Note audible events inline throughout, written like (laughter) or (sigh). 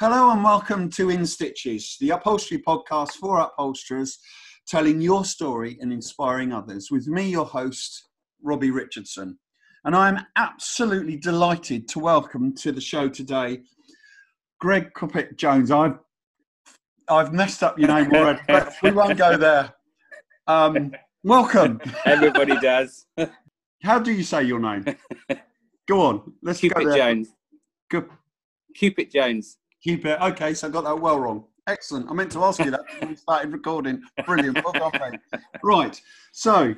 Hello and welcome to In Stitches, the upholstery podcast for upholsterers, telling your story and inspiring others. With me, your host, Robbie Richardson. And I'm absolutely delighted to welcome to the show today Greg Coppett Jones. I've I've messed up your name already, but we won't go there. Um, welcome. Everybody does. How do you say your name? Go on. Let's Cupid go there. Jones. Good. Cupid Jones. Keep it. Okay, so I got that well wrong. Excellent. I meant to ask you that when we started recording. Brilliant. Well done. Right. So,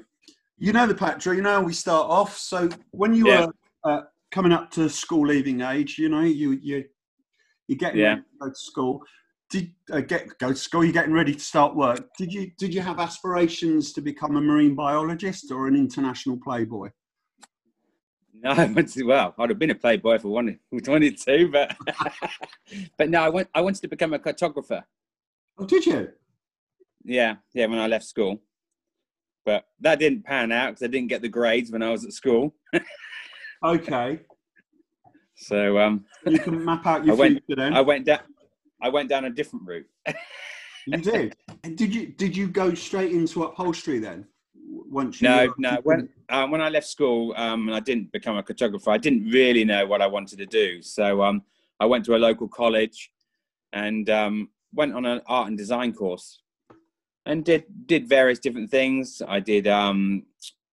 you know the Patra, you know how we start off. So, when you Yeah. were uh, coming up to school leaving age, you know, you you you're getting Yeah. ready to go to school. Did uh, get go to school? You're getting ready to start work. Did you did you have aspirations to become a marine biologist or an international playboy? No, (laughs) I went to, well, I'd have been a playboy if I wanted, wanted to, but (laughs) but no, I went. I wanted to become a cartographer. Oh, did you? Yeah, yeah, when I left school, but that didn't pan out because I didn't get the grades when I was at school. (laughs) Okay. So um, You can map out your I went- future then. I went down. I went down a different route. You did. And did you did you go straight into upholstery then? Once you No, were- no. When um, when I left school, um, and I didn't become a cartographer, I didn't really know what I wanted to do. So um, I went to a local college, and um, went on an art and design course, and did did various different things. I did um,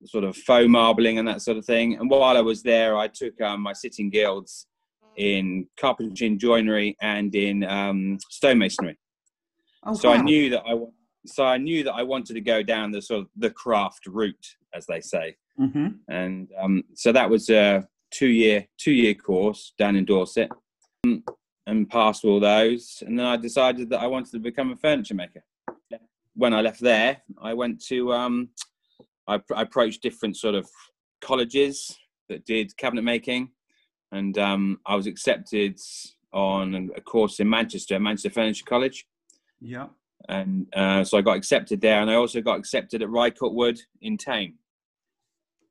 sort of faux marbling and that sort of thing. And while I was there, I took um, my City & Guilds in carpentry and joinery and in um, stonemasonry. Oh, So I knew that I so I knew that I wanted to go down the sort of the craft route, as they say, Mhm. and um, so that was a two year two year course down in Dorset, um, and passed all those. And then I decided that I wanted to become a furniture maker. When I left there, I went to um, I, I approached different sort of colleges that did cabinet making, and um, I was accepted on a course in Manchester, Manchester Furniture College Yeah. And uh, so I got accepted there, and I also got accepted at Rycotewood in Thame.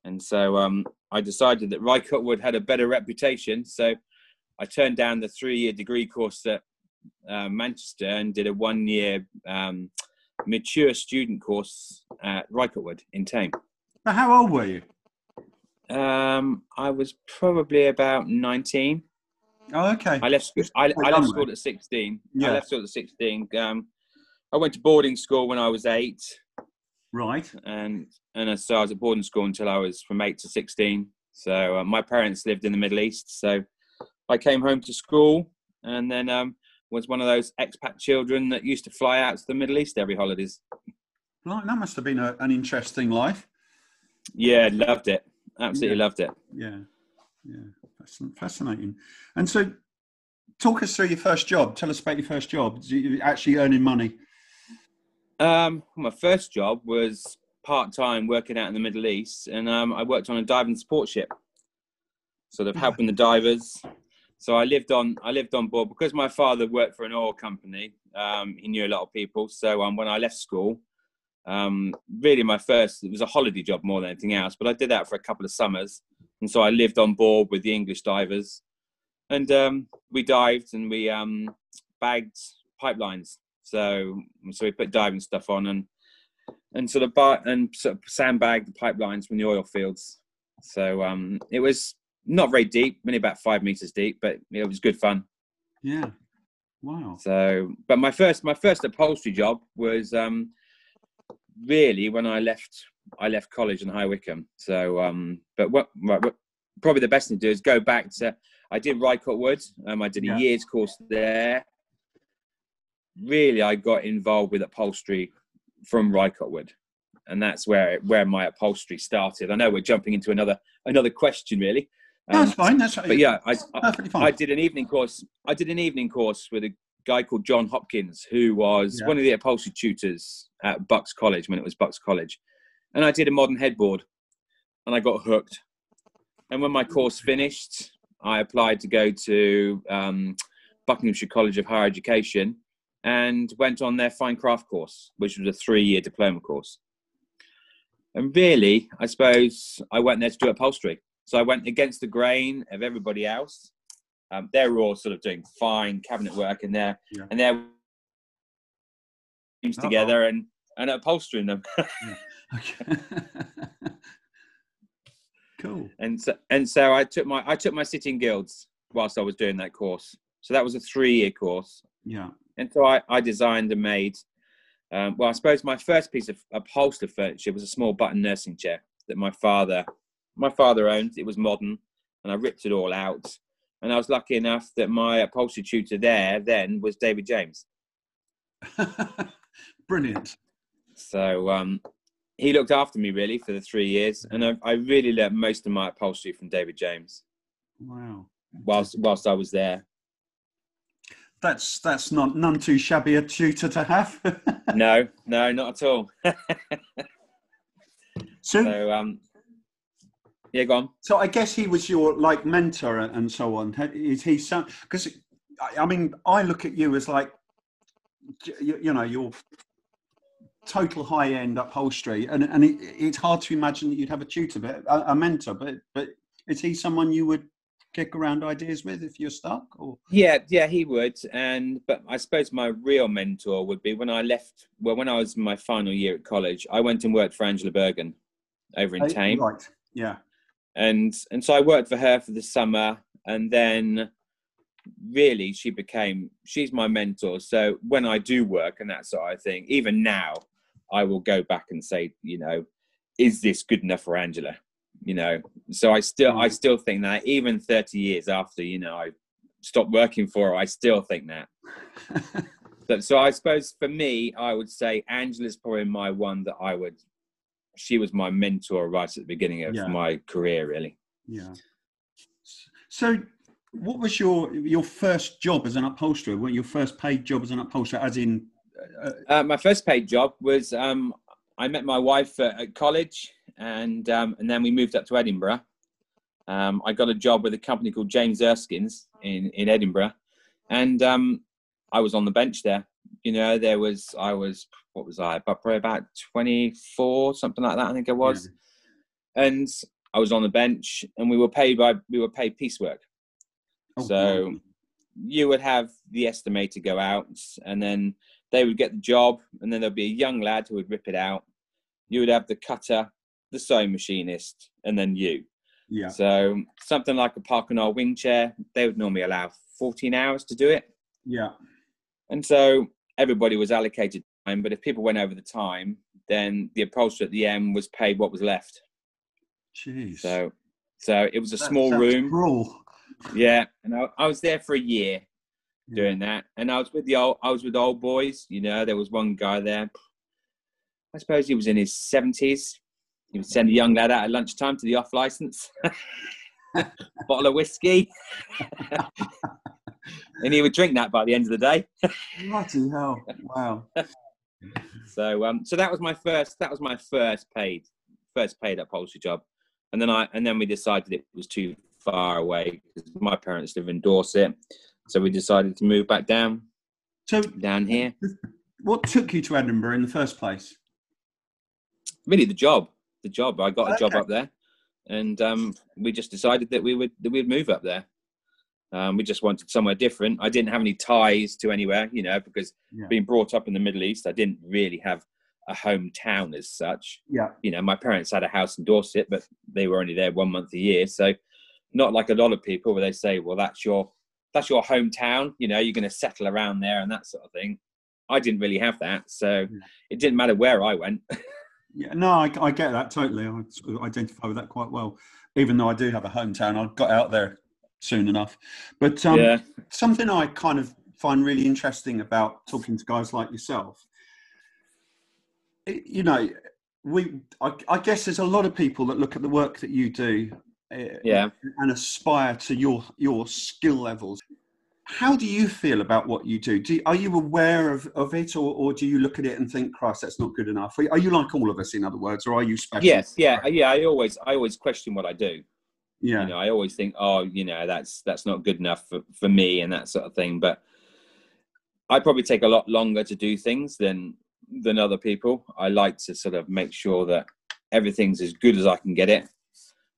And so um, I decided that Rycotewood had a better reputation, so I turned down the three-year degree course at uh, Manchester and did a one-year um, mature student course at Rycotewood in Thame. Now, how old were you? Um, I was probably about 19. Oh, okay. I left school. I, I left school at 16. Yeah. I left school at 16. Um, I went to boarding school when I was eight. Right. and and so I was at boarding school until I was from eight to sixteen. So uh, my parents lived in the Middle East, so I came home to school, and then um, was one of those expat children that used to fly out to the Middle East every holidays. That must have been a, an interesting life. Yeah, loved it. Absolutely loved it. Yeah. Yeah. Fascin- Fascinating. And so, talk us through your first job. Tell us about your first job. You actually earning money? Um, my first job was part time working out in the Middle East, and um, I worked on a diving support ship, sort of helping the divers. So I lived on I lived on board because my father worked for an oil company. Um, he knew a lot of people. So um, when I left school, um, really my first it was a holiday job more than anything else. But I did that for a couple of summers, and so I lived on board with the English divers, and um, we dived and we bagged pipelines. So so we put diving stuff on and and sort of bar- and sort of sandbagged the pipelines from the oil fields. So um, it was not very deep, only about five meters deep, but it was good fun. Yeah. Wow. So, but my first my first upholstery job was um, really when I left I left college in High Wycombe. So, um, but what, what what- probably the best thing to do is go back to I did Rycotewood. Um, I did a Yeah. year's course there. Really, I got involved with upholstery from Rycotewood, and that's where where my upholstery started. I know we're jumping into another another question, really. No, Um, that's fine. That's but yeah, I, I, perfectly fine. I did an evening course. I did an evening course with a guy called John Hopkins, who was Yeah. one of the upholstery tutors at Bucks College when it was Bucks College, and I did a modern headboard, and I got hooked. And when my course finished, I applied to go to um, Buckinghamshire College of Higher Education and went on their fine craft course, which was a three-year diploma course. And really, I suppose I went there to do upholstery. So I went against the grain of everybody else. Um, they were all sort of doing fine cabinet work in there, Yeah. and they're teams together and and upholstering them. (laughs) (laughs) Cool. and so, and so I took my I took my City & Guilds whilst I was doing that course. So that was a three year course, Yeah. And so I, I designed and made. Um, well, I suppose my first piece of upholstered furniture was a small button nursing chair that my father my father owned. It was modern, and I ripped it all out. And I was lucky enough that my upholstery tutor there then was David James. (laughs) Brilliant. So um, he looked after me really for the three years, and I, I really learned most of my upholstery from David James Wow. whilst whilst I was there. That's that's not none too shabby a tutor to have. (laughs) No, no, not at all. (laughs) so, So um, yeah, go on. so I guess he was your like mentor and so on. Is he some? Because I I mean, I look at you as like, you, you know, you're total high end upholstery, and and it, it's hard to imagine that you'd have a tutor, but a, a mentor. But but is he someone you would kick around ideas with if you're stuck? Or Yeah, yeah, he would. And but I suppose my real mentor would be when I left. Well, when I was in my final year at college, I went and worked for Angela Bergen over in Thame. right? Yeah. and and so I worked for her for the summer, and then really she became she's my mentor. So when I do work and that sort of thing, even now, I will go back and say, you know, is this good enough for Angela? You know, so I still I Mm. still think that even thirty years after you know I stopped working for her, I still think that. (laughs) But so I suppose for me, I would say Angela's probably my one that I would. She was my mentor right at the beginning of Yeah. my career, really. Yeah. So, what was your your first job as an upholsterer? What your first paid job as an upholsterer? As in, uh, Uh, my first paid job was um, I met my wife at, at college, and um, and then we moved up to Edinburgh. Um, I got a job with a company called James Erskine's in in Edinburgh, and um, I was on the bench there. You know, there was I was what was I? About probably about twenty four, something like that. I think I was, and I was on the bench, and we were paid by we were paid piecework. oh, so- blimey. you would have the estimator go out and then they would get the job and then there'd be a young lad who would rip it out you would have the cutter the sewing machinist and then you yeah, so something like a Parker Knoll wing chair they would normally allow 14 hours to do it yeah, and so everybody was allocated time but if people went over the time then the upholsterer at the end was paid what was left jeez. so so it was a That small room cruel. yeah and I, I was there for a year Yeah. doing that. And I was with the old, I was with old boys. You know, there was one guy there. I suppose he was in his seventies. He would send a young lad out at lunchtime to the off license, (laughs) bottle of whiskey, (laughs) and he would drink that by the end of the day. (laughs) Bloody hell! Wow. So, um, so that was my first. That was my first paid, first paid upholstery job. And then I, and then we decided it was too far away because my parents live in Dorset. So we decided to move back down, So, down here. what took you to Edinburgh in the first place? really the job the job. I got a job up there and um, we just decided that we would that we'd move up there. Um, we just wanted somewhere different. I didn't have any ties to anywhere you know because Yeah. being brought up in the middle east i didn't really have a hometown as such. Yeah, you know my parents had a house in dorset but they were only there one month a year so not like a lot of people where they say well that's your that's your hometown you know you're going to settle around there and that sort of thing. I didn't really have that so Yeah. it didn't matter where i went (laughs) yeah. No, I, I get that totally. I sort of identify with that quite well. Even though I do have a hometown, I got out there soon enough. But um, yeah something I kind of find really interesting about talking to guys like yourself, it- you know, we I, I guess there's a lot of people that look at the work that you do, uh, yeah and aspire to your your skill levels. How do you feel about what you do? do are you aware of, of it, or, or do you look at it and think, "Christ, that's not good enough"? Are you like all of us, in other words, or are you special? Yes, yeah, uh, yeah. I always, I always question what I do. yeah, You know, I always think, oh, you know, that's that's not good enough for, for me and that sort of thing. But I probably take a lot longer to do things than than other people. I like to sort of make sure that everything's as good as I can get it.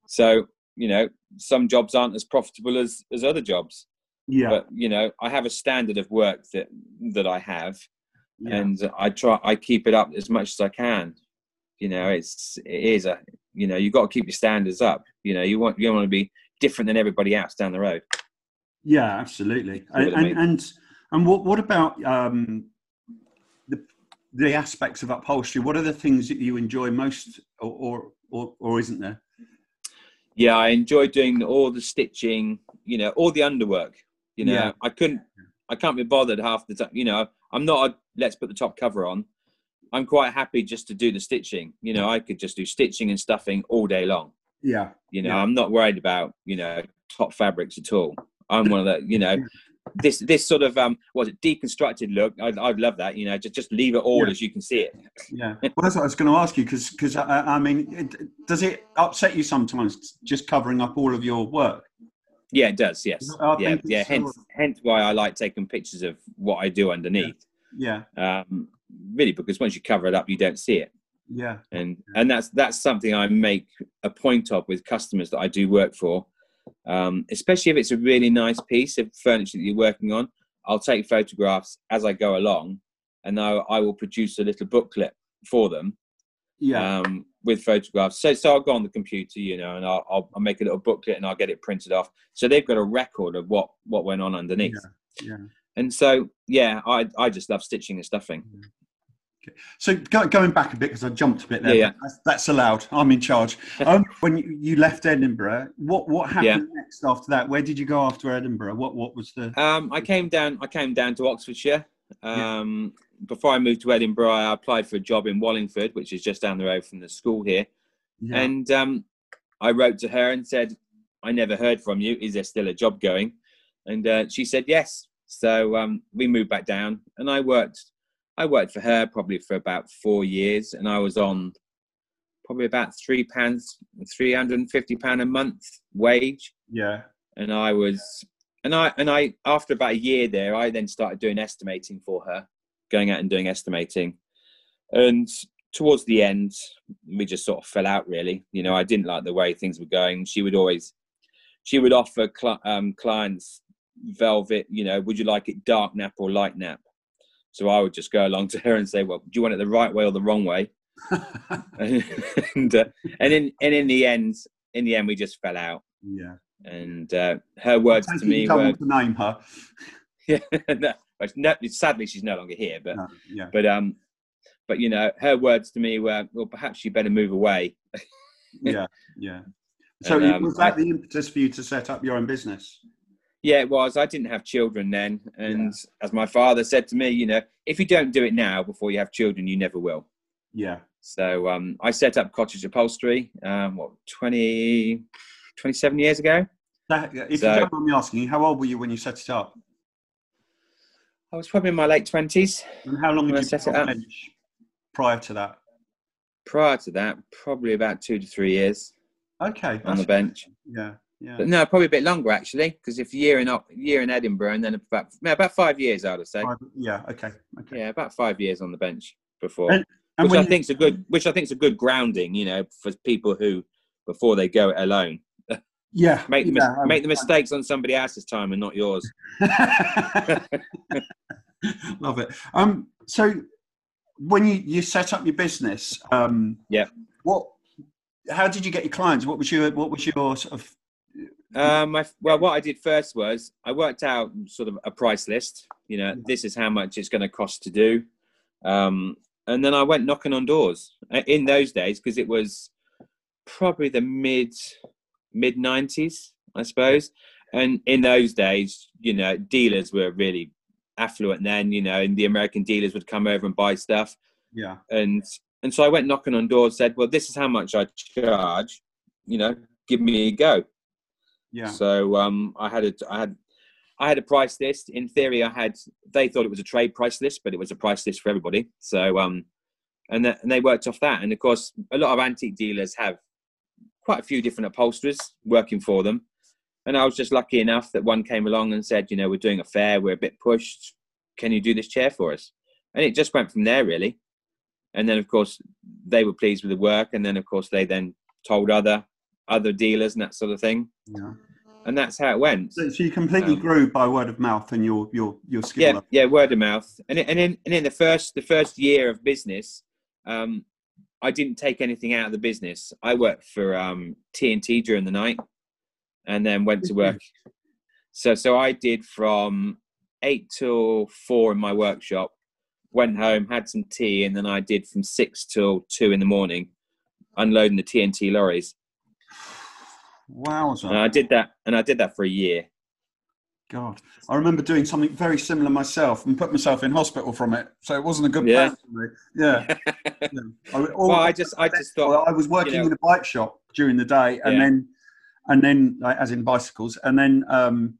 So, you know, some jobs aren't as profitable as as other jobs. Yeah. But you know, I have a standard of work that that I have, yeah. and I try I keep it up as much as I can. You know, it's it is a you know you've got to keep your standards up. You know, you want you want to be different than everybody else down the road. Yeah, absolutely. I And and, mean. and and what what about um, the the aspects of upholstery? What are the things that you enjoy most, or or or, or isn't there? Yeah, I enjoy doing all the stitching. You know, all the underwork. You know, Yeah. I couldn't. I can't be bothered half the time. You know, I'm not a let's put the top cover on. I'm quite happy just to do the stitching. You know, I could just do stitching and stuffing all day long. Yeah, You know, Yeah. I'm not worried about you know top fabrics at all. I'm one of the you know this this sort of um was it deconstructed look. I'd, I'd love that. You know, just just leave it all Yeah. as you can see it. yeah. Well, that's what I was going to ask you because because I, I mean, it, does it upset you sometimes just covering up all of your work? Yeah, it does. Yes. I yeah. Yeah. Hence hence why I like taking pictures of what I do underneath. Yeah, Um, really, because once you cover it up, you don't see it. yeah, and and that's that's something I make a point of with customers that I do work for, um, especially if it's a really nice piece of furniture that you're working on. I'll take photographs as I go along, and I, I will produce a little booklet for them yeah, um, with photographs. So so I'll go on the computer, you know, and I'll, I'll I'll make a little booklet and I'll get it printed off. So they've got a record of what what went on underneath. yeah. And so yeah, I I just love stitching and stuffing. Okay, So go, going back a bit because I jumped a bit there. Yeah, yeah. That's, that's allowed. I'm in charge. (laughs) Um, when you, you left Edinburgh, what what happened next after that? Where did you go after Edinburgh? What what was the? Um, I came down. I came down to Oxfordshire. Yeah. Um, Before I moved to Edinburgh, I applied for a job in Wallingford, which is just down the road from the school here. Yeah. And um, I wrote to her and said, "I never heard from you. Is there still a job going?" And uh, she said yes. So um, we moved back down, and I worked. I worked for her probably for about four years, and I was on probably about three pounds, three hundred and fifty pound a month wage yeah. and I was and I and I after about a year there I then started doing estimating for her going out and doing estimating. And towards the end we just sort of fell out really. You know I didn't like the way things were going. She would always she would offer cli- um, clients velvet you know would you like it dark nap or light nap? So I would just go along to her and say well do you want it the right way or the wrong way? (laughs) And uh, and in and in the end in the end we just fell out. Yeah. and uh, her words to me were, name her. (laughs) yeah, no, but no, sadly she's no longer here. But No, yeah. but um, but you know, her words to me were, well, perhaps you better move away. (laughs) Yeah. Yeah. So And, um, was that I- the impetus for you to set up your own business? Yeah, it was. I didn't have children then, and as my father said to me, you know, if you don't do it now before you have children, you never will. Yeah. So um, I set up cottage upholstery. Um, what 20, 27 years ago? That, if So- you don't mind me asking, how old were you when you set it up? I was probably in my late twenties. And how long did you set it up. bench prior to that? Prior to that, probably about two to three years Okay. on the bench. Yeah. Yeah. But no, probably a bit longer actually, because if year in year in Edinburgh and then about no, about five years, I would say. Private- Yeah. Okay. Okay. Yeah, about five years on the bench before, And- And which I when, think's a good, which I think's a good grounding, you know, for people who before they go it alone yeah. make the yeah, make the mistakes on somebody else's time and not yours. (laughs) Love it. Um, so when you, you set up your business, um, Yeah. what, how did you get your clients? What was your, what was your sort of, Um, my, well, what I did first was I worked out sort of a price list. You know, this is how much it's going to cost to do, um, and then I went knocking on doors Uh, in those days because it was probably the mid mid nineties, I suppose. And in those days, you know, dealers were really affluent then. You know, and the American dealers would come over and buy stuff yeah, and and so I went knocking on doors, said, "Well, this is how much I charge. You know, give me a go." yeah, So um, I had a I had I had a price list. In theory, I had they thought it was a trade price list, but it was a price list for everybody. So um, and th- and they worked off that. And of course, a lot of antique dealers have quite a few different upholsterers working for them. And I was just lucky enough that one came along and said, you know, we're doing a fair, we're a bit pushed. Can you do this chair for us? And it just went from there, really. And then, of course, they were pleased with the work. And then, of course, they then told other other dealers and that sort of thing yeah. and that's how it went. So, so you completely Um, grew by word of mouth and your your your skill. Yeah, level. yeah, word of mouth. And and in and in the first the first year of business, um, I didn't take anything out of the business. I worked for um, TNT during the night, and then went to work. (laughs) So so I did from eight till four in my workshop. Went home, had some tea, and then I did from six till two in the morning, unloading the TNT lorries. Wow! And I did that, and I did that for a year. God, I remember doing something very similar myself and put myself in hospital from it. So it wasn't a good Yeah. plan for me. Yeah. (laughs) yeah. I, Well, I just I just thought I was working you know- in a bike shop during the day, and Yeah. then, and then, like, as in bicycles, and then um,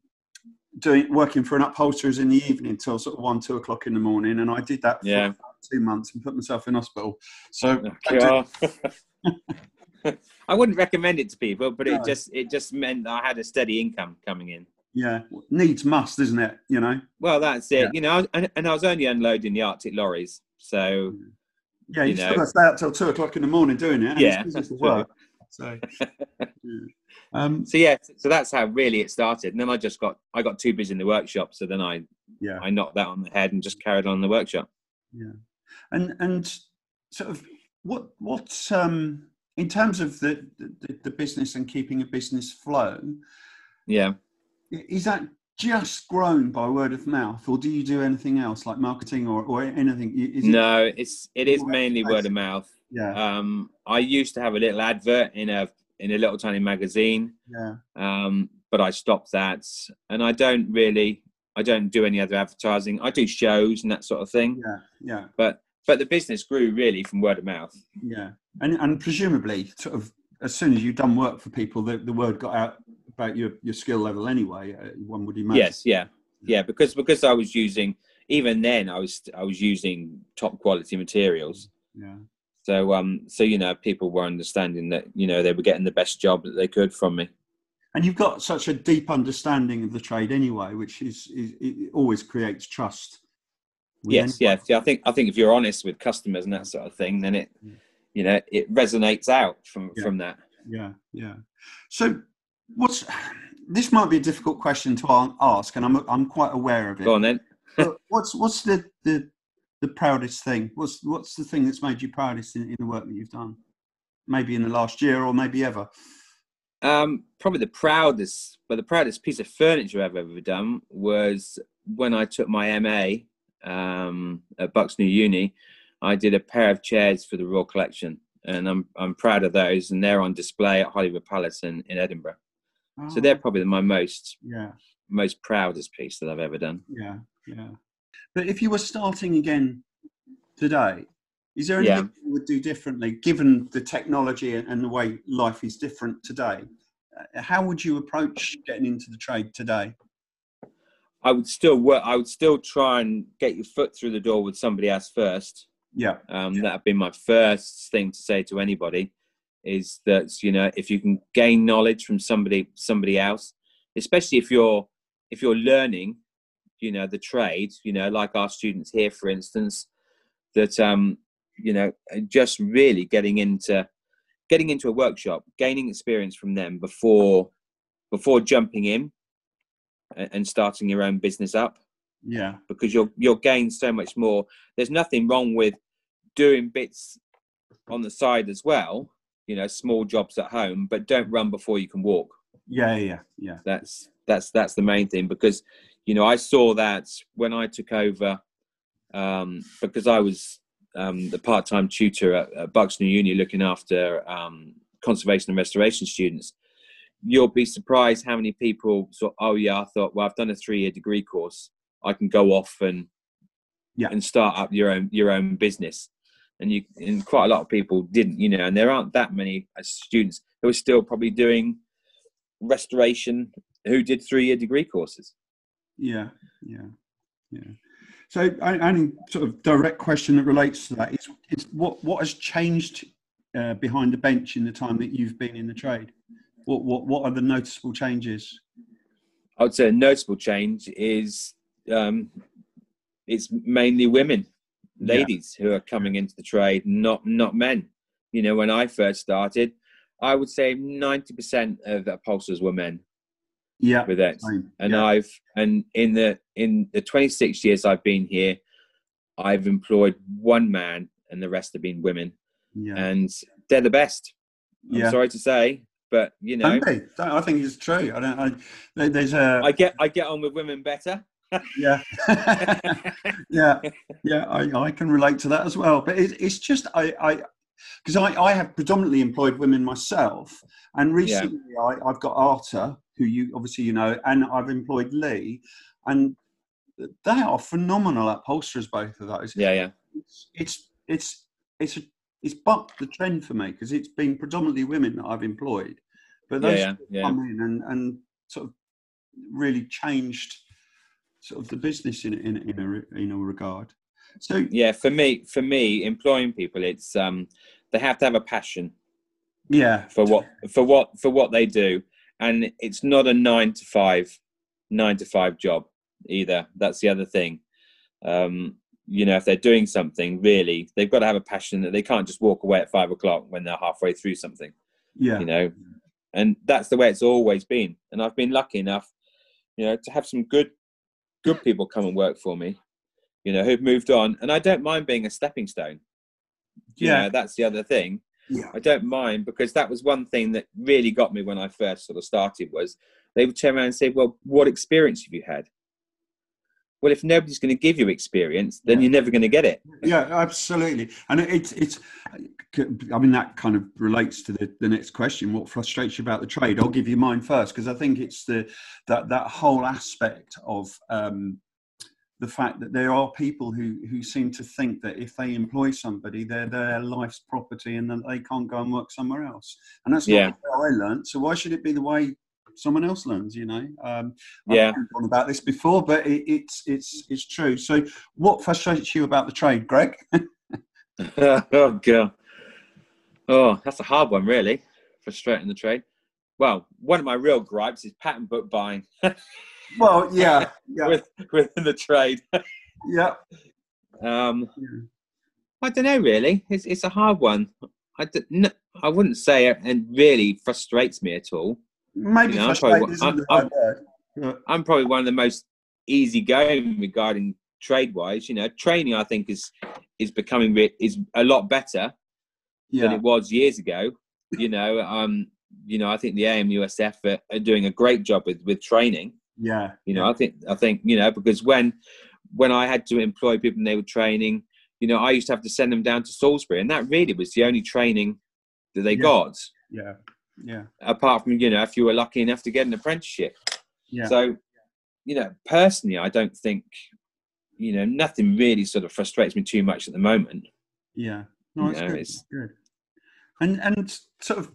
doing working for an upholsterers in the evening till sort of one, two o'clock in the morning, and I did that for Yeah. about two months and put myself in hospital. So Oh, I. (laughs) (laughs) Wouldn't recommend it to people, but No. it just it just meant I had a steady income coming in. Yeah, needs must, isn't it? You know. Well, that's it. Yeah. You know, and, and I was only unloading the artic lorries, so Yeah, you, You still know. got to stay up till two o'clock in the morning doing it. and Yeah, that's work. So, (laughs) yeah. um, so yeah, so that's how really it started. And then I just got I got too busy in the workshop, so then I yeah, I knocked that on the head and just carried on in the workshop. yeah, and and sort of what what um in terms of the the, the business and keeping a business flow, Yeah. Is that just grown by word of mouth, or do you do anything else like marketing or or anything? It, no, it's it is mainly word of mouth. Yeah, Um, I used to have a little advert in a in a little tiny magazine. yeah, um, but I stopped that, and I don't really, I don't do any other advertising. I do shows and that sort of thing, yeah, yeah, but but the business grew really from word of mouth. yeah, and and presumably, sort of as soon as you've done work for people, the, the word got out about your your skill level anyway. uh, One would imagine. Yes, yeah, yeah, because because I was using even then I was I was using top quality materials. Yeah. So um so you know people were understanding that you know they were getting the best job that they could from me. And you've got such a deep understanding of the trade anyway, which is, is it always creates trust. Yes, anyone. yeah, yeah. I think I think if you're honest with customers and that sort of thing, then it Yeah. you know it resonates out from Yeah. from that. yeah, yeah. So, what's (sighs) this might be a difficult question to ask, and I'm I'm quite aware of it. Go on then. What's what's the, the the proudest thing? What's what's the thing that's made you proudest in, in the work that you've done? Maybe in the last year, or maybe ever. Um, probably the proudest, but the proudest piece of furniture I've ever done was when I took my MA um, at Bucks New Uni. I did a pair of chairs for the Royal Collection, and I'm I'm proud of those, and they're on display at Holyrood Palace in, in Edinburgh. So Oh, they're probably my most yeah, most proudest piece that I've ever done. yeah, yeah. But if you were starting again today, is there anything Yeah. you would do differently, given the technology and, the way life is different today? Uh, How would you approach getting into the trade today? I would still work. I would still try and get your foot through the door with somebody else first. Yeah, um, that'd be my first thing to say to anybody is that you know if you can gain knowledge from somebody somebody else especially if you're if you're learning you know the trade you know like our students here for instance that um you know just really getting into getting into a workshop gaining experience from them before before jumping in and, starting your own business up yeah, because you'll you'll gain so much more. There's nothing wrong with doing bits on the side as well, you know, small jobs at home, but don't run before you can walk. yeah, yeah, yeah. That's that's that's the main thing because you know I saw that when I took over um, because I was um, the part-time tutor at, at Bucks New Uni looking after um, conservation and restoration students. You'll be surprised how many people thought, "Oh yeah, I thought, well, I've done a three-year degree course. I can go off and Yeah. and start up your own your own business." And you and quite a lot of people didn't, you know, and there aren't that many students who are still probably doing restoration who did three-year degree courses. Yeah, yeah, yeah. So, I- only sort of direct question that relates to that is, is what what has changed uh, behind the bench in the time that you've been in the trade? What what what are the noticeable changes? I would say a noticeable change is um, it's mainly women, Yeah. ladies who are coming into the trade, not not men. You know, when I first started, I would say ninety percent of the upholsterers were men. Yeah. with it. And yeah. I've and in the in the 26 years I've been here, I've employed one man, and the rest have been women, yeah. and they're the best. I'm yeah. sorry to say, but you know, Don't be. Don't- I think it's true. I don't. I, there's a I get I get on with women better. Yeah, (laughs) yeah, yeah. I, I can relate to that as well. But it, it's just I I because I, I have predominantly employed women myself, and recently I, I've got Arta, who you obviously you know, and I've employed Lee, and they are phenomenal upholsterers, both of those. yeah, yeah, It's it's it's it's, a, it's bucked the trend for me because it's been predominantly women that I've employed, but yeah, those yeah, yeah. come in and, and sort of really changed sort of the business in in in a in a regard. So yeah. For me, for me, employing people, it's um, they have to have a passion yeah, for what for what for what they do, and it's not a nine to five, nine to five job either. That's the other thing. Um, you know, if they're doing something, really, they've got to have a passion that they can't just walk away at five o'clock when they're halfway through something. yeah, you know and that's the way it's always been and i've been lucky enough you know to have some good good people come and work for me you know who've moved on. And i don't mind being a stepping stone. You Yeah. know, that's the other thing. Yeah, i don't mind because that was one thing that really got me when i first sort of started was they would turn around and say well what experience have you had well if nobody's going to give you experience then Yeah. you're never going to get it yeah, absolutely. And it's it's. I mean, that kind of relates to the, the next question. What frustrates you about the trade? I'll give you mine first because I think it's the that that whole aspect of um, the fact that there are people who who seem to think that if they employ somebody, they're their life's property and that they can't go and work somewhere else. And that's not Yeah. how I learned. So why should it be the way someone else learns? You know. Um, Yeah. I've about this before, but it, it's it's it's true. So, what frustrates you about the trade, Greg? (laughs) oh god. Oh, that's a hard one, really. Frustrating the trade. Well, one of my real gripes is pattern book buying (laughs) well, yeah, yeah, with within the trade. (laughs) yeah. Um, yeah. I don't know, really. It's it's a hard one. I d- no, I wouldn't say it, and really frustrates me at all. Maybe You know, I'm probably I'm-. Yeah. I'm probably one of the most easygoing regarding trade wise. You know, training I think is is becoming is a lot better than it was years ago. You know, um, you know, I think the AMUSF are, are doing a great job with with training. yeah, You know, I think I think you know because when when I had to employ people and they were training, you know, I used to have to send them down to Salisbury, and that really was the only training that they Yeah. got. yeah, yeah, Apart from you know, if you were lucky enough to get an apprenticeship. yeah. So, you know, personally, I don't think, you know, nothing really sort of frustrates me too much at the moment. yeah. No, you know, good. good. And and sort of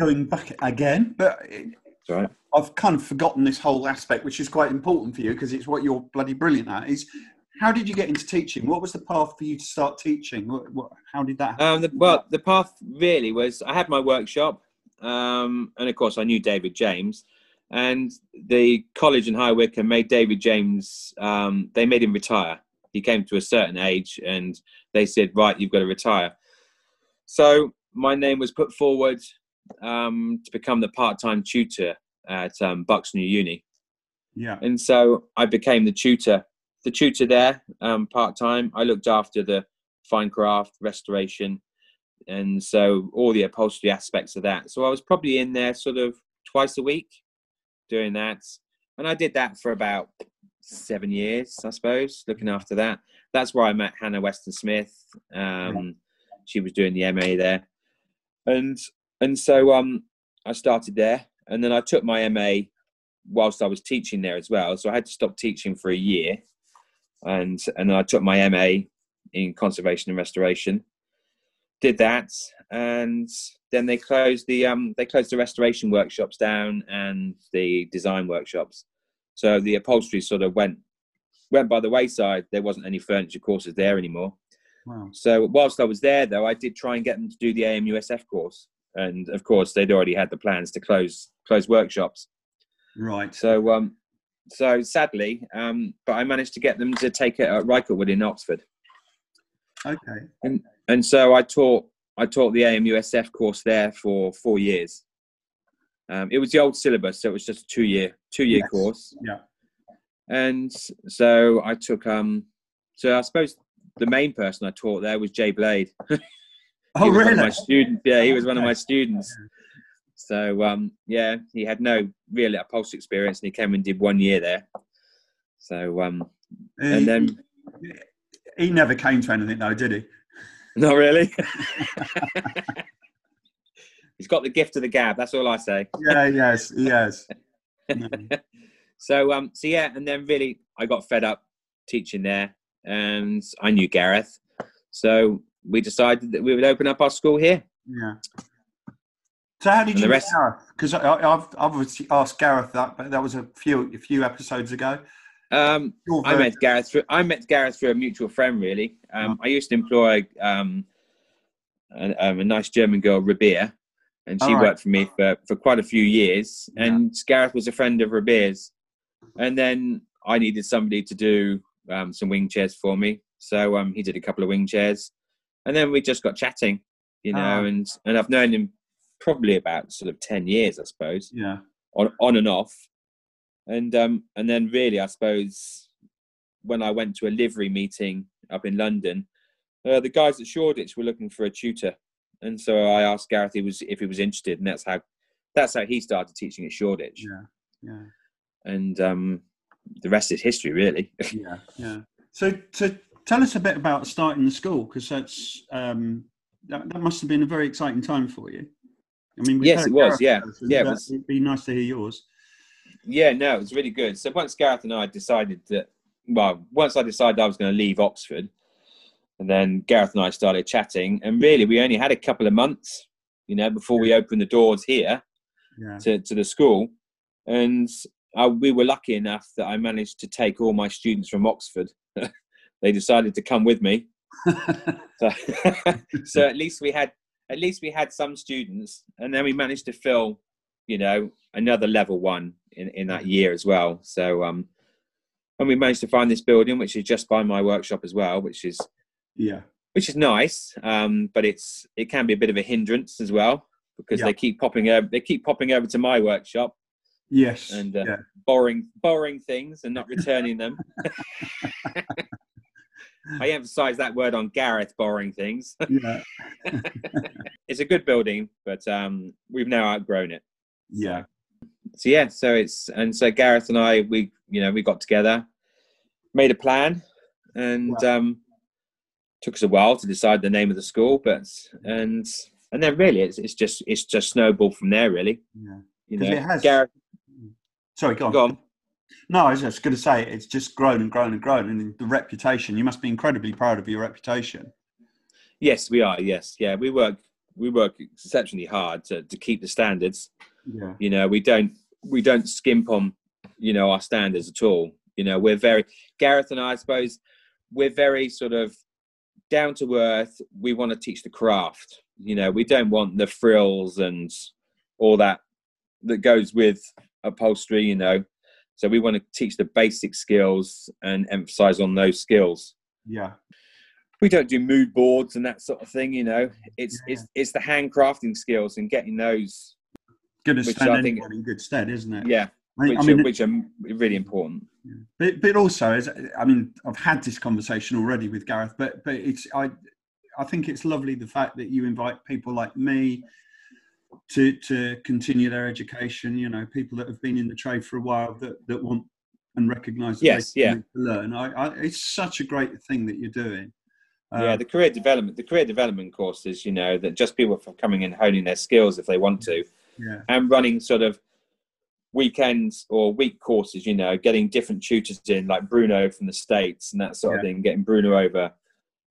going back again, but it, It's. I've kind of forgotten this whole aspect, which is quite important for you because it's what you're bloody brilliant at. Is how did you get into teaching? What was the path for you to start teaching? What, what, how did that? happen? Um, the, well, the path really was I had my workshop, um, and of course I knew David James, and the college in High Wycombe made David James. Um, they made him retire. He came to a certain age, and they said, "Right, you've got to retire." So my name was put forward um, to become the part-time tutor at um, Bucks New Uni. yeah, and so I became the tutor, the tutor there um, part time. I looked after the fine craft restoration, and so all the upholstery aspects of that. So I was probably in there sort of twice a week doing that, and I did that for about seven years, I suppose, looking after that. That's where I met Hannah Weston Smith. Um, She was doing the MA there, and and so um, I started there, and then I took my MA whilst I was teaching there as well. So I had to stop teaching for a year, and and I took my MA in conservation and restoration. Did that, and then they closed the um they closed the restoration workshops down and the design workshops. So the upholstery sort of went went by the wayside. There wasn't any furniture courses there anymore. wow, So whilst I was there, though, I did try and get them to do the AMUSF course, and of course they'd already had the plans to close close workshops. right, So, um, so sadly, um, but I managed to get them to take it at Rycotewood in Oxford, okay, and and so I taught I taught the AMUSF course there for four years. Um, it was the old syllabus, so it was just a two year two year Yes. course. Yeah. And so I took um. So I suppose the main person I taught there was Jay Blade. (laughs) Oh, he was One of really? my students. Yeah, he was one of my students. So um, yeah, he had no real upholstery experience, and he came and did one year there. So um, and then he never came to anything though, did he? not really. (laughs) He's got the gift of the gab. That's all I say. Yeah, (laughs) yes. No. So um, so yeah, and then really I got fed up teaching there, and I knew Gareth, so we decided that we would open up our school here. Yeah. So how did And you Because I've I've obviously asked Gareth that, but that was a few a few episodes ago. Um, I met Gareth. Through, I met Gareth through a mutual friend. Really, um, I used to employ um, a, um, a nice German girl, Rabia, and she worked for me for, for quite a few years. Yeah. And Gareth was a friend of Rabia's. And then I needed somebody to do um, some wing chairs for me, so um, he did a couple of wing chairs, and then we just got chatting, you know. Ah. And and I've known him probably about sort of ten years, I suppose Yeah. on on and off, and um and then really I suppose when I went to a livery meeting up in London, uh, the guys at Shoreditch were looking for a tutor, and so I asked Gareth he was if he was interested, and that's how that's how he started teaching at Shoreditch, Yeah. Yeah. and um the rest is history really. (laughs) Yeah. Yeah. So to tell us a bit about starting the school because that's um, that, that must have been a very exciting time for you. I mean, Yes, it was, yeah. Yeah, it It'd be nice to hear yours. Yeah, no, it was really good. So once Gareth and I decided that, well, once I decided I was going to leave Oxford, and then Gareth and I started chatting, and really we only had a couple of months, you know, before we opened the doors here Yeah. to, to the school, and uh, we were lucky enough that I managed to take all my students from Oxford. (laughs) they decided to come with me, (laughs) so, (laughs) so at least we had at least we had some students, and then we managed to fill, you know, another level one in, in that year as well. So um, and we managed to find this building, which is just by my workshop as well, which is yeah. which is nice, um, but it's it can be a bit of a hindrance as well because Yeah. they keep popping over they keep popping over to my workshop Yes. and uh, yeah. borrowing borrowing things and not returning them. (laughs) I emphasize that word on Gareth borrowing things. Yeah. (laughs) it's a good building, but um, we've now outgrown it. Yeah. So yeah, so it's and so Gareth and I, we you know we got together, made a plan, and um, took us a while to decide the name of the school, but and and then really it's it's just it's just snowballed from there really. Yeah. You know, it has- Gareth, Sorry, go on. go on. No, I was just going to say it's just grown and grown and grown, and the reputation. You must be incredibly proud of your reputation. Yes, we are. Yes, yeah, we work we work exceptionally hard to to keep the standards. Yeah. you know we don't we don't skimp on you know our standards at all. You know we're very gareth and i, I suppose we're very sort of down to earth. We want to teach the craft. You know we don't want the frills and all that that goes with upholstery you know. So we want to teach the basic skills and emphasize on those skills. Yeah. we don't do mood boards and that sort of thing you know. It's it's it's the handcrafting skills and getting those To Which stand I think- in good stead, isn't it? yeah I which, I mean, are, which are really important Yeah. But, but also, as I mean, I've had this conversation already with Gareth, but but it's I I think it's lovely the fact that you invite people like me to to continue their education. You know, people that have been in the trade for a while that that want and recognise that Yes, they yeah. to learn. I, I, it's such a great thing that you're doing. yeah, Um, the career development, the career development courses, you know, that just people for coming in honing their skills if they want to, yeah, and running sort of weekends or week courses, you know, getting different tutors in, like Bruno from the States and that sort of thing, getting Bruno over.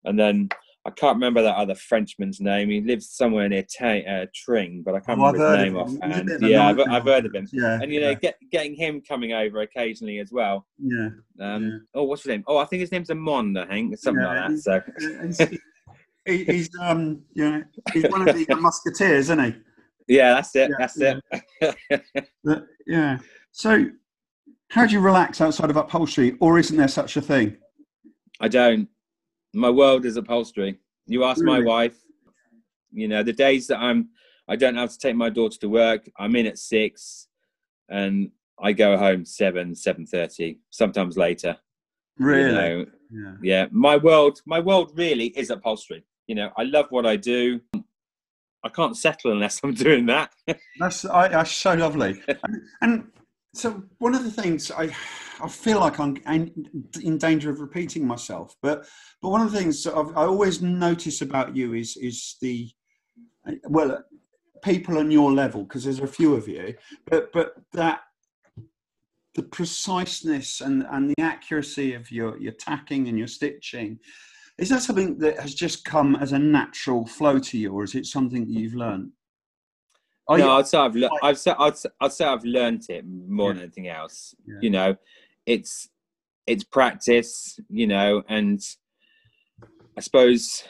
And then I can't remember that other Frenchman's name. He lives somewhere near Ta- uh, Tring, but I can't Oh, remember his name of off. And bit of a yeah, I've. I've heard of him. yeah, And you know, yeah, get, getting him coming over occasionally as well. yeah. Um, Yeah. Oh, what's his name? Oh, I think his name's Amond, I think, something Yeah, like that. So he's, he, he's um you know he's one of the (laughs) musketeers, isn't he? Yeah, that's it. Yeah, that's yeah. it. (laughs) But, yeah. So, how do you relax outside of upholstery, or isn't there such a thing? I don't. My world is upholstery. You ask my wife. You know, the days that I'm, I don't have to take my daughter to work. I'm in at six, and I go home seven, seven thirty, sometimes later. Really? You know, yeah. yeah. My world, my world really is upholstery. You know, I love what I do. I can't settle unless I'm doing that. (laughs) That's I, that's so lovely. and, and so one of the things I I feel like I'm in danger of repeating myself, but but one of the things I've, I always notice about you is is the well people on your level because there's a few of you, but but that the preciseness and, and the accuracy of your, your tacking and your stitching is that something that has just come as a natural flow to you or is it something that you've learned no, you, I'd say I've, le- I've say, I'd, I'd say I've learned it more yeah. than anything else. Yeah. You know, it's it's practice. You know, and I suppose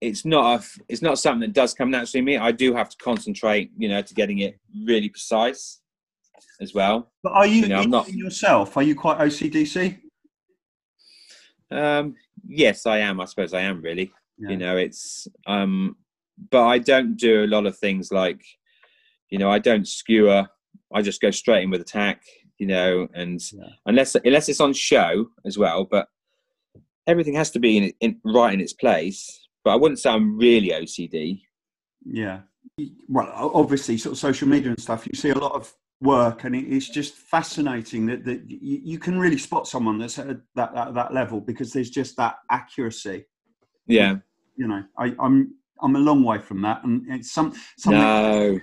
it's not a, it's not something that does come naturally to me. I do have to concentrate. You know, to getting it really precise as well. But are you, you know, not yourself? Are you quite OCDC? Um, yes, I am. I suppose I am really. Yeah. You know, it's um, but I don't do a lot of things like, you know, I don't skewer. I just go straight in with attack. You know, and yeah. unless unless it's on show as well, but everything has to be in, in right in its place. But I wouldn't say I'm really OCD. Yeah. Well, obviously, sort of social media and stuff. You see a lot of work and it's just fascinating that, that you, can really spot someone that's at that, that, that level because there's just that accuracy. Yeah. You know I, i'm i'm a long way from that and it's some something, no.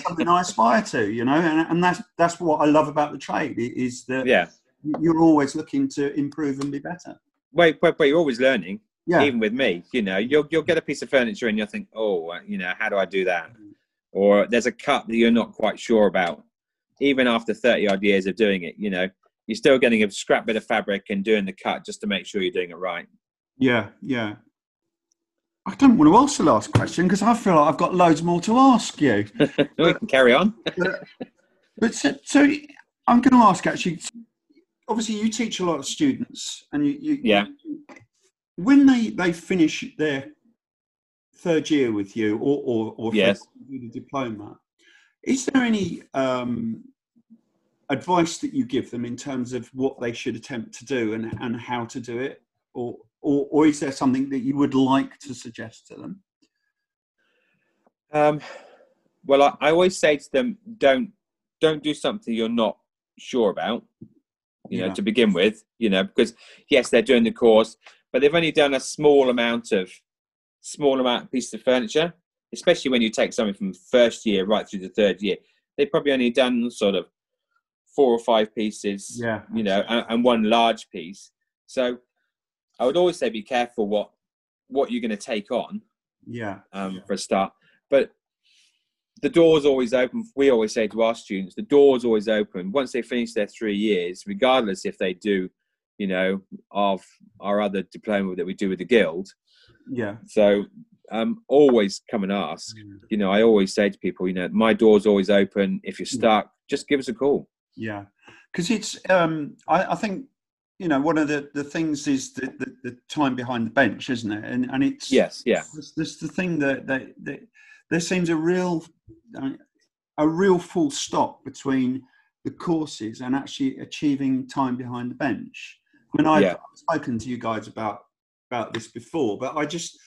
something i aspire to you know and, and that's that's what i love about the trade is that yeah. you're always looking to improve and be better. Wait wait wait you're always learning yeah. even with me you know you'll, you'll get a piece of furniture and you'll think oh you know how do i do that? Or there's a cut that you're not quite sure about even after 30 odd years of doing it, you know, you're still getting a scrap bit of fabric and doing the cut just to make sure you're doing it right. Yeah, yeah. I don't want to ask the last question because I feel like I've got loads more to ask you. (laughs) we can carry on. but, but so, so, I'm going to ask actually. Obviously, you teach a lot of students, and you, you yeah. When they they finish their third year with you, or or, or yes. the diploma, is there any um, advice that you give them in terms of what they should attempt to do and, and how to do it? Or, or, or is there something that you would like to suggest to them? Um, well, I, I always say to them, don't don't do something you're not sure about. You know, to begin with, you know, because yes, they're doing the course, but they've only done a small amount of small amount of pieces of furniture especially when you take something from first year right through the third year, they've probably only done sort of four or five pieces, yeah, you know, and, and one large piece. So I would always say be careful what what you're going to take on, yeah, um, yeah. for a start. But the door's always open. We always say to our students, the door's always open. Once they finish their three years, regardless if they do, you know, of our other diploma that we do with the guild. Yeah. So um, always come and ask. You know, I always say to people, you know, my door's always open. If you're stuck, just give us a call. Yeah, because it's. Um, I, I, think you know one of the, the things is the, the, the, time behind the bench, isn't it? And and it's yes, yeah. There's, the thing that, that, that there seems a real a real full stop between the courses and actually achieving time behind the bench. I mean, I've yeah. spoken to you guys about about this before, but I just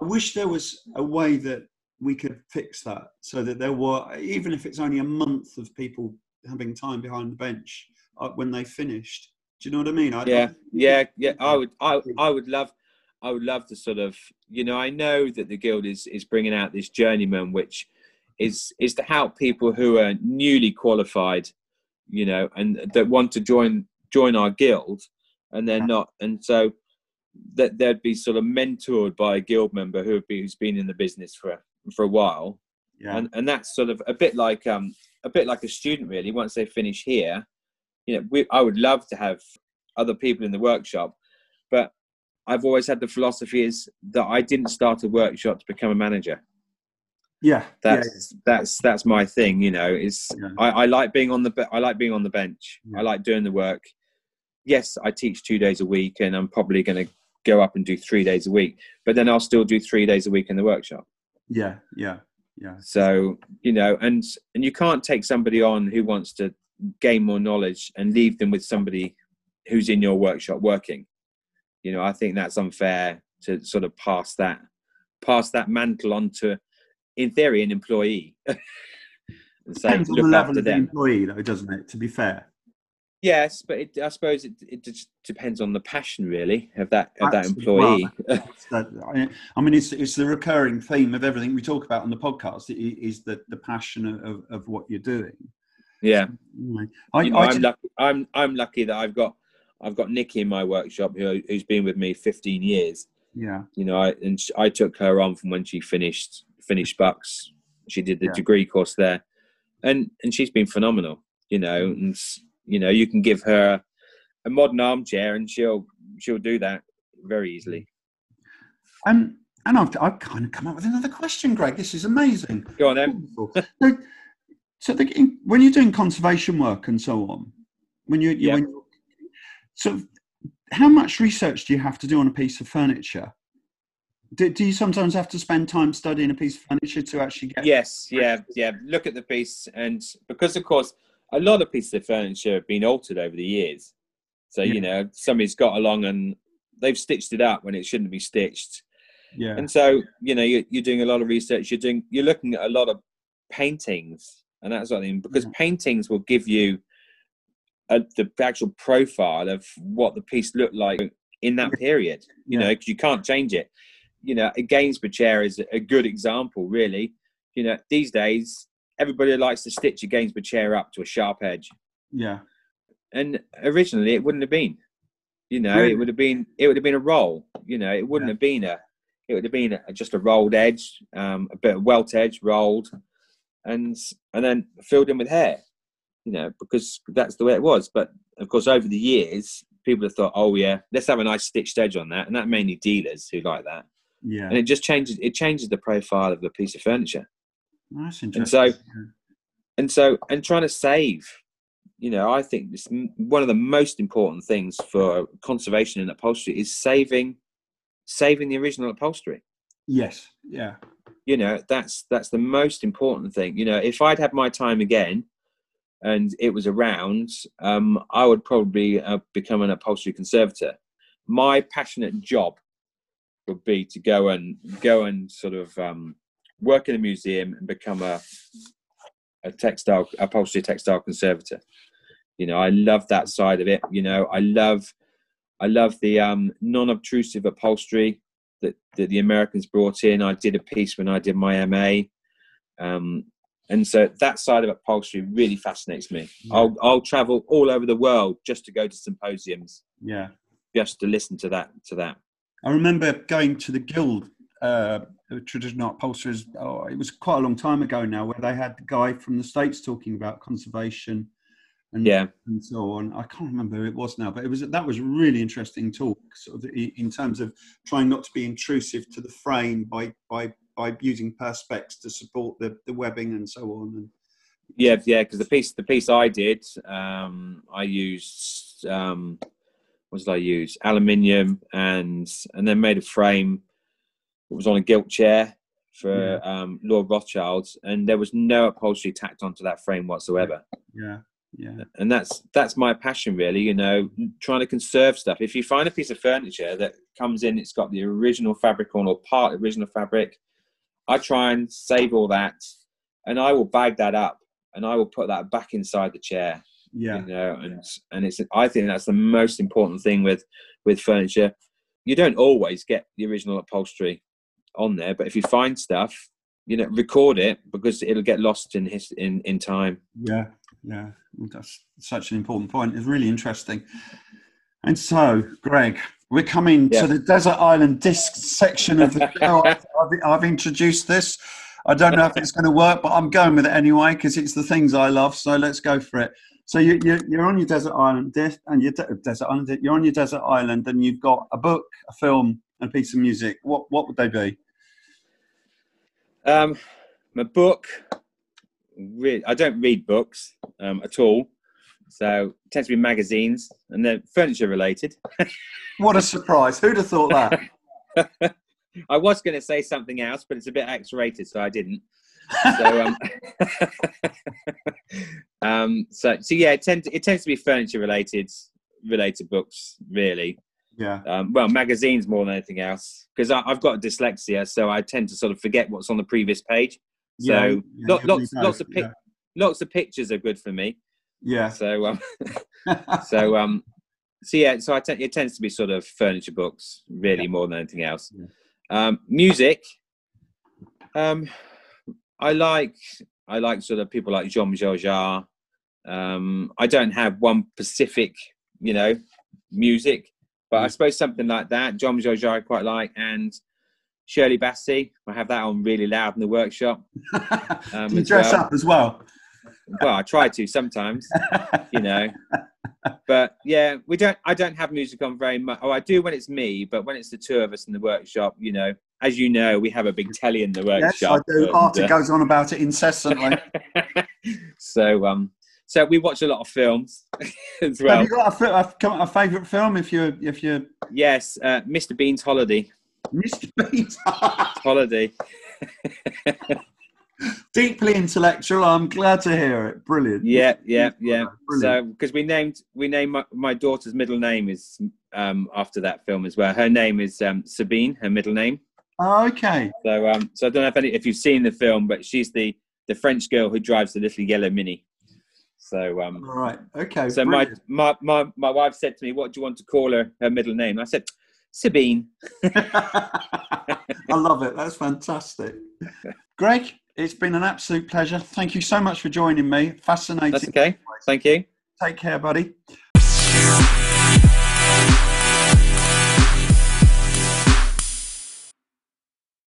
I wish there was a way that we could fix that so that there were, even if it's only a month of people having time behind the bench uh, when they finished. Do you know what I mean? I, yeah, yeah, yeah. I would, I, I would love, I would love to sort of, you know, I know that the guild is is bringing out this journeyman, which is is to help people who are newly qualified, you know, and that want to join join our guild, and they're not, and so that they'd be sort of mentored by a guild member who be, who's been in the business for for a while. Yeah. And and that's sort of a bit like um a bit like a student really. Once they finish here, you know, we, I would love to have other people in the workshop, but I've always had the philosophy is that I didn't start a workshop to become a manager. Yeah, that's yeah. that's that's my thing. You know, is yeah. I, I, like being on the I like being on the bench. Yeah. I like doing the work. Yes, I teach two days a week, and I'm probably going to go up and do three days a week, but then I'll still do three days a week in the workshop. Yeah, yeah. yeah. So you know, and and you can't take somebody on who wants to gain more knowledge and leave them with somebody who's in your workshop working. You know, I think that's unfair to sort of pass that pass that mantle on to, in theory, an employee. (laughs) and say, Depends on the level of the employee, though, doesn't it? To be fair. Yes, but it, I suppose it, it just depends on the passion, really, of that of that employee. (laughs) That, I, mean, it's it's the recurring theme of everything we talk about on the podcast. Is the the passion of, of what you're doing. yeah, Anyway, I, you know, I I'm lucky. I'm I'm lucky that I've got I've got Nikki in my workshop who, who's been with me 15 years. yeah, You know, I, and sh I took her on from when she finished finished Bucks. She did the Yeah. degree course there, and and she's been phenomenal. You know, mm. and s- you know you can give her a modern armchair and she'll she'll do that very easily. um, and I've I've kind of come up with another question, Greg. This is amazing. Go on then. So, so the, when you're doing conservation work and so on, when you, you Yeah. when of, how much research do you have to do on a piece of furniture? Do, do you sometimes have to spend time studying a piece of furniture to actually get? Yes, yeah, yeah. Look at the piece, and because of course a lot of pieces of furniture have been altered over the years. So Yeah. you know somebody's got along and they've stitched it up when it shouldn't be stitched, yeah, and so you know you're, you're doing a lot of research. You're doing you're looking at a lot of paintings and that sort of thing because Yeah. paintings will give you a, the actual profile of what the piece looked like in that period. You Yeah. know, because you can't change it. You know, a Gainsborough chair is a good example, really. You know, these days everybody likes to stitch a Gainsborough chair up to a sharp edge, yeah, and originally it wouldn't have been. You know, Really? it would have been it would have been a roll. You know, it wouldn't Yeah. have been a. It would have been a, just a rolled edge, um, a bit of welt edge rolled, and and then filled in with hair. You know, because that's the way it was. But of course, over the years, people have thought, oh yeah, let's have a nice stitched edge on that, and that mainly dealers who like that, yeah. and it just changes. It changes the profile of the piece of furniture. That's And so, and so, and trying to save. You know, I think this one of the most important things for conservation in upholstery is saving, saving the original upholstery. yes, yeah, you know that's that's the most important thing you know if i'd had my time again and it was around um, i would probably uh, become an upholstery conservator my passionate job would be to go and go and sort of um, work in a museum and become a a textile upholstery textile conservator you know i love that side of it you know i love i love the um, non-obtrusive upholstery that, that the Americans brought in. I did a piece when I did my MA. Um, and so that side of upholstery really fascinates me. Yeah. I'll, I'll travel all over the world just to go to symposiums, yeah. just to listen to that. To that. I remember going to the Guild, uh, traditional upholsterers. Oh, it was quite a long time ago now, where they had the guy from the states talking about conservation and Yeah, and so on. I can't remember who it was now, but it was that was really interesting talk, sort of in terms of trying not to be intrusive to the frame by by by using perspex to support the the webbing and so on. And yeah, yeah. Because the piece, the piece I did, um, I used um, what did I use? Aluminium and and then made a frame. It was on a gilt chair for um, Lord Rothschild's, and there was no upholstery tacked onto that frame whatsoever. yeah, yeah, and that's that's my passion really you know trying to conserve stuff. If you find a piece of furniture that comes in it's got the original fabric on or part original fabric i try and save all that and i will bag that up and i will put that back inside the chair yeah, you know and and it's i think that's the most important thing with with furniture. You don't always get the original upholstery on there but if you find stuff you know record it because it'll get lost in his in in time yeah, yeah. That's such an important point. It's really interesting. And so, Greg, we're coming Yeah. to the desert island disc section of the show. (laughs) I've, I've, introduced this. I don't know if it's going to work, but I'm going with it anyway because it's the things I love. So let's go for it. So you, you, you're on your desert island, and your de- desert island. You're on your desert island, and you've got a book, a film, and a piece of music. What what would they be? Um, my book. Re- I don't read books um, at all, so it tends to be magazines and they're furniture related. (laughs) What a surprise! Who'd have thought that? (laughs) I was going to say something else, but it's a bit X-rated, so I didn't. So, um, (laughs) um, so, so yeah, it tends it tends to be furniture related related books, really. Yeah. Um, well, magazines more than anything else, because I've got dyslexia, so I tend to sort of forget what's on the previous page. So Yeah, yeah, lo- lots know, lots of pic- lots of pictures are good for me. Yeah. So um, (laughs) so um, so yeah, so I te- it tends to be sort of furniture books, really more than anything else. Yeah. Um, music, um, I like I like sort of people like Jean Michel Jarre. Um, I don't have one specific, you know, music, but I suppose something like that. John Jarre I quite like, and Shirley Bassey. I have that on really loud in the workshop. (laughs) Um, Do you dress well. up as well? Well, I try to sometimes you know. But yeah, we don't. I don't have music on very much. Oh, I do when it's me, but when it's the two of us in the workshop, you know, as you know, we have a big telly in the workshop. yes, I do. and, Artie uh, goes on about it incessantly. (laughs) so um, so we watch a lot of films (laughs) as well. Have you got a, a, a favourite film? If you if you Yes, uh, Mr. Bean's Holiday. Mr. Bean's Holiday. (laughs) deeply intellectual. I'm glad to hear it. Brilliant. Yeah, yeah, yeah. Brilliant. So because we named we named my, my daughter's middle name is um after that film as well. Her name is um, Sabine. Her middle name. Oh, okay. So um, so I don't know if any if you've seen the film, but she's the the French girl who drives the little yellow mini. So um, All right. Okay. so my, my my my wife said to me, "What do you want to call her? Her middle name?" I said, "Sabine." (laughs) I love it. That's fantastic. Greg, it's been an absolute pleasure. Thank you so much for joining me. Fascinating. That's okay. Thank you. Take care, buddy.